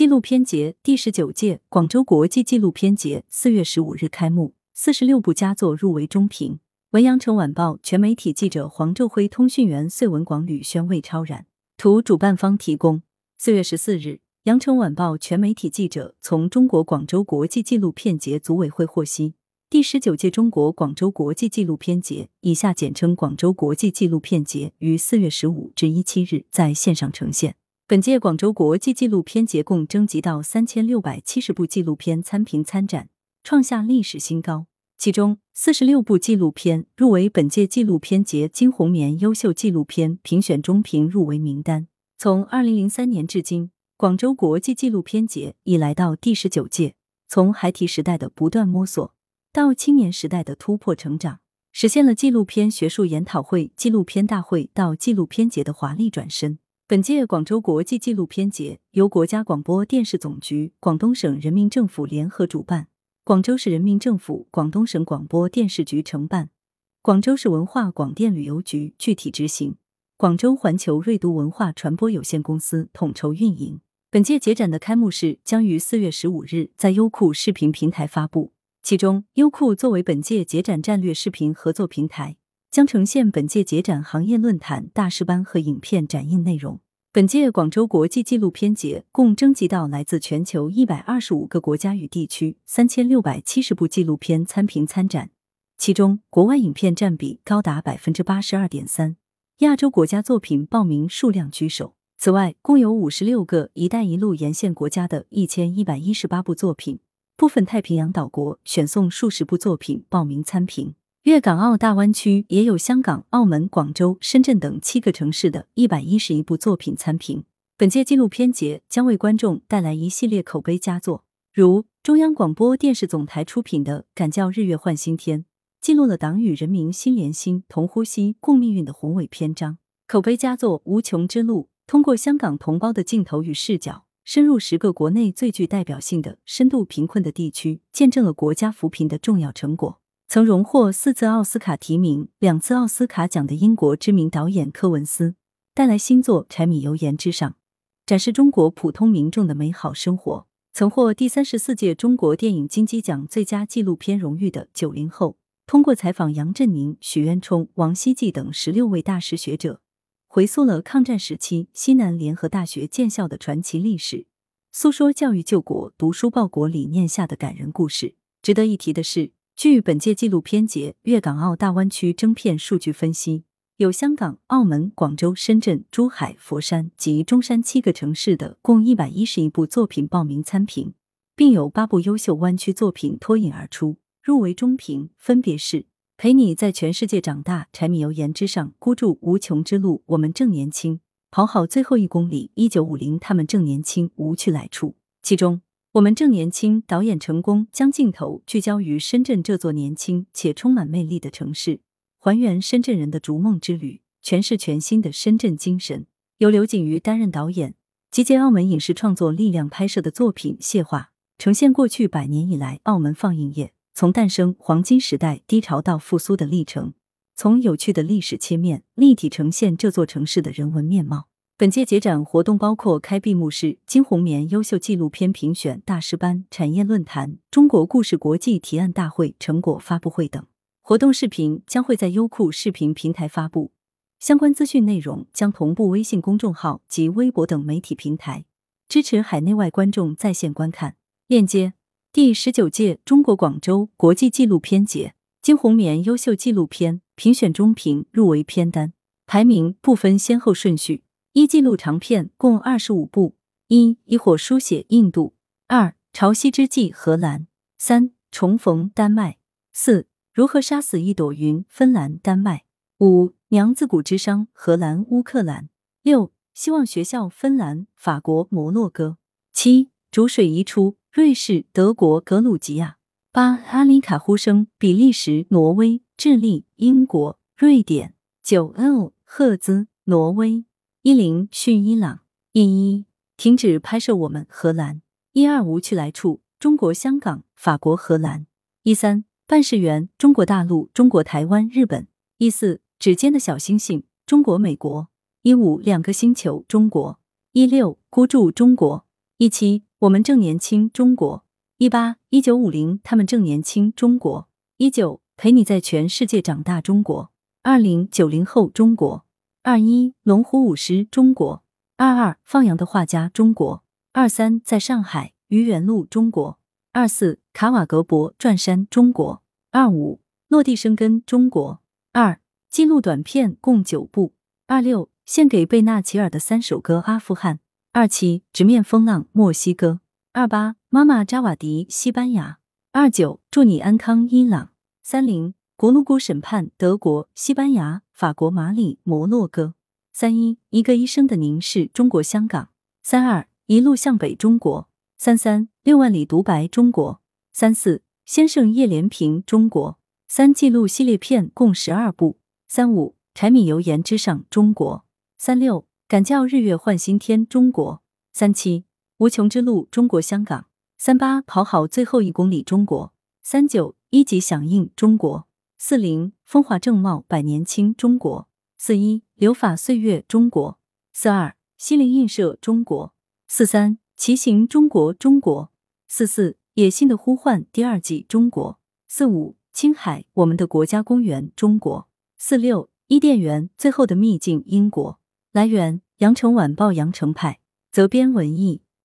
纪录片节第十九届广州国际纪录片节四月十五日开幕，四十六部佳作入围中评。文阳城晚报全媒体记者黄昼辉，通讯员穗文广吕轩、魏超然。图主办方提供。四月十四日，羊城晚报全媒体记者从中国广州国际纪录片节组委会获悉，第十九届中国广州国际纪录片节（以下简称广州国际纪录片节）于四月十五至一七日在线上呈现。本届广州国际纪录片节共征集到三千六百七十部纪录片参评参展，创下历史新高。其中，四十六部纪录片入围本届纪录片节金红棉优秀纪录片评选中评入围名单。从二零零三年至今，广州国际纪录片节已来到第十九届。从孩提时代的不断摸索，到青年时代的突破成长，实现了纪录片学术研讨会、纪录片大会到纪录片节的华丽转身。本届广州国际纪录片节由国家广播电视总局、广东省人民政府联合主办，广州市人民政府、广东省广播电视局承办，广州市文化广电旅游局具体执行，广州环球锐读文化传播有限公司统筹运营。本届节展的开幕式将于四月十五日在优酷视频平台发布，其中优酷作为本届节展战略视频合作平台。将呈现本届节展行业论坛、大师班和影片展映内容。本届广州国际纪录片节共征集到来自全球一百二十五个国家与地区三千六百七十部纪录片参评参展，其中国外影片占比高达百分之八十二点三，亚洲国家作品报名数量居首。此外，共有五十六个“一带一路”沿线国家的一千一百一十八部作品，部分太平洋岛国选送数十部作品报名参评。粤港澳大湾区也有香港、澳门、广州、深圳等七个城市的一百一十一部作品参评。本届纪录片节将为观众带来一系列口碑佳作，如中央广播电视总台出品的《敢叫日月换新天》，记录了党与人民心连心、同呼吸、共命运的宏伟篇章；口碑佳作《无穷之路》，通过香港同胞的镜头与视角，深入十个国内最具代表性的深度贫困的地区，见证了国家扶贫的重要成果。曾荣获四次奥斯卡提名、两次奥斯卡奖的英国知名导演科文斯带来新作《柴米油盐之上》，展示中国普通民众的美好生活。曾获第三十四届中国电影金鸡奖最佳纪录片荣誉的九零后，通过采访杨振宁、许渊冲、王希季等十六位大师学者，回溯了抗战时期西南联合大学建校的传奇历史，诉说教育救国、读书报国理念下的感人故事。值得一提的是。据本届纪录片节粤港澳大湾区征片数据分析，有香港、澳门、广州、深圳、珠海、佛山及中山七个城市的共一百一十一部作品报名参评，并有八部优秀湾区作品脱颖而出入围中评，分别是《陪你在全世界长大》《柴米油盐之上》《孤注无穷之路》《我们正年轻》《跑好最后一公里》《一九五零他们正年轻》无去来处，其中。我们正年轻，导演成功将镜头聚焦于深圳这座年轻且充满魅力的城市，还原深圳人的逐梦之旅，诠释全新的深圳精神。由刘景瑜担任导演，集结澳门影视创作力量拍摄的作品《谢话》，呈现过去百年以来澳门放映业从诞生黄金时代低潮到复苏的历程，从有趣的历史切面立体呈现这座城市的人文面貌。本届节展活动包括开闭幕式、金红棉优秀纪录片评选大师班、产业论坛、中国故事国际提案大会成果发布会等。活动视频将会在优酷视频平台发布，相关资讯内容将同步微信公众号及微博等媒体平台，支持海内外观众在线观看。链接：第十九届中国广州国际纪录片节金红棉优秀纪录片评选中评入围片单排名不分先后顺序。一记录长片共二十五部：一以火书写印度；二潮汐之际荷兰；三重逢丹麦；四如何杀死一朵云芬兰丹麦；五娘子谷之殇荷兰乌克兰；六希望学校芬兰法国摩洛哥；七逐水移出瑞士德国格鲁吉亚；八阿里卡呼声比利时挪威智利英国瑞典；九 L 赫兹挪威。一零训伊朗一一停止拍摄我们荷兰一二无去来处中国香港法国荷兰一三办事员中国大陆中国台湾日本一四指尖的小星星中国美国一五两个星球中国一六孤注中国一七我们正年轻，中国。一八一九五零，他们正年轻，中国。一九，陪你在全世界长大，中国。二零九零后，中国。二一，龙虎舞狮，中国。二二，放羊的画家，中国。二三，在上海愚园路，中国。二四，卡瓦格博转山，中国。二五，落地生根，中国。二，记录短片共九部。二六，献给贝纳齐尔的三首歌，阿富汗。二七，直面风浪，墨西哥。二八，妈妈扎瓦迪，西班牙。二九，祝你安康，伊朗。三零，国卢谷审判，德国、西班牙、法国、马里、摩洛哥。三一，一个医生的凝视，中国香港。三二，一路向北，中国。三三，六万里独白，中国。三四，先生叶连平，中国。三记录系列片共十二部。三五，柴米油盐之上，中国。三六，敢叫日月换新天，中国。三七，无穷之路，中国香港。三八，跑好最后一公里，中国。三九，一级响应，中国。四零，风华正茂，百年青，中国。四一，留法岁月，中国。四二，心灵映射，中国。四三，骑行中国，中国。四四，野性的呼唤，第二季，中国。四五。青海，我们的国家公园，中国。四六，伊甸园，最后的秘境，英国。来源：羊城晚报羊城派，责编：文艺。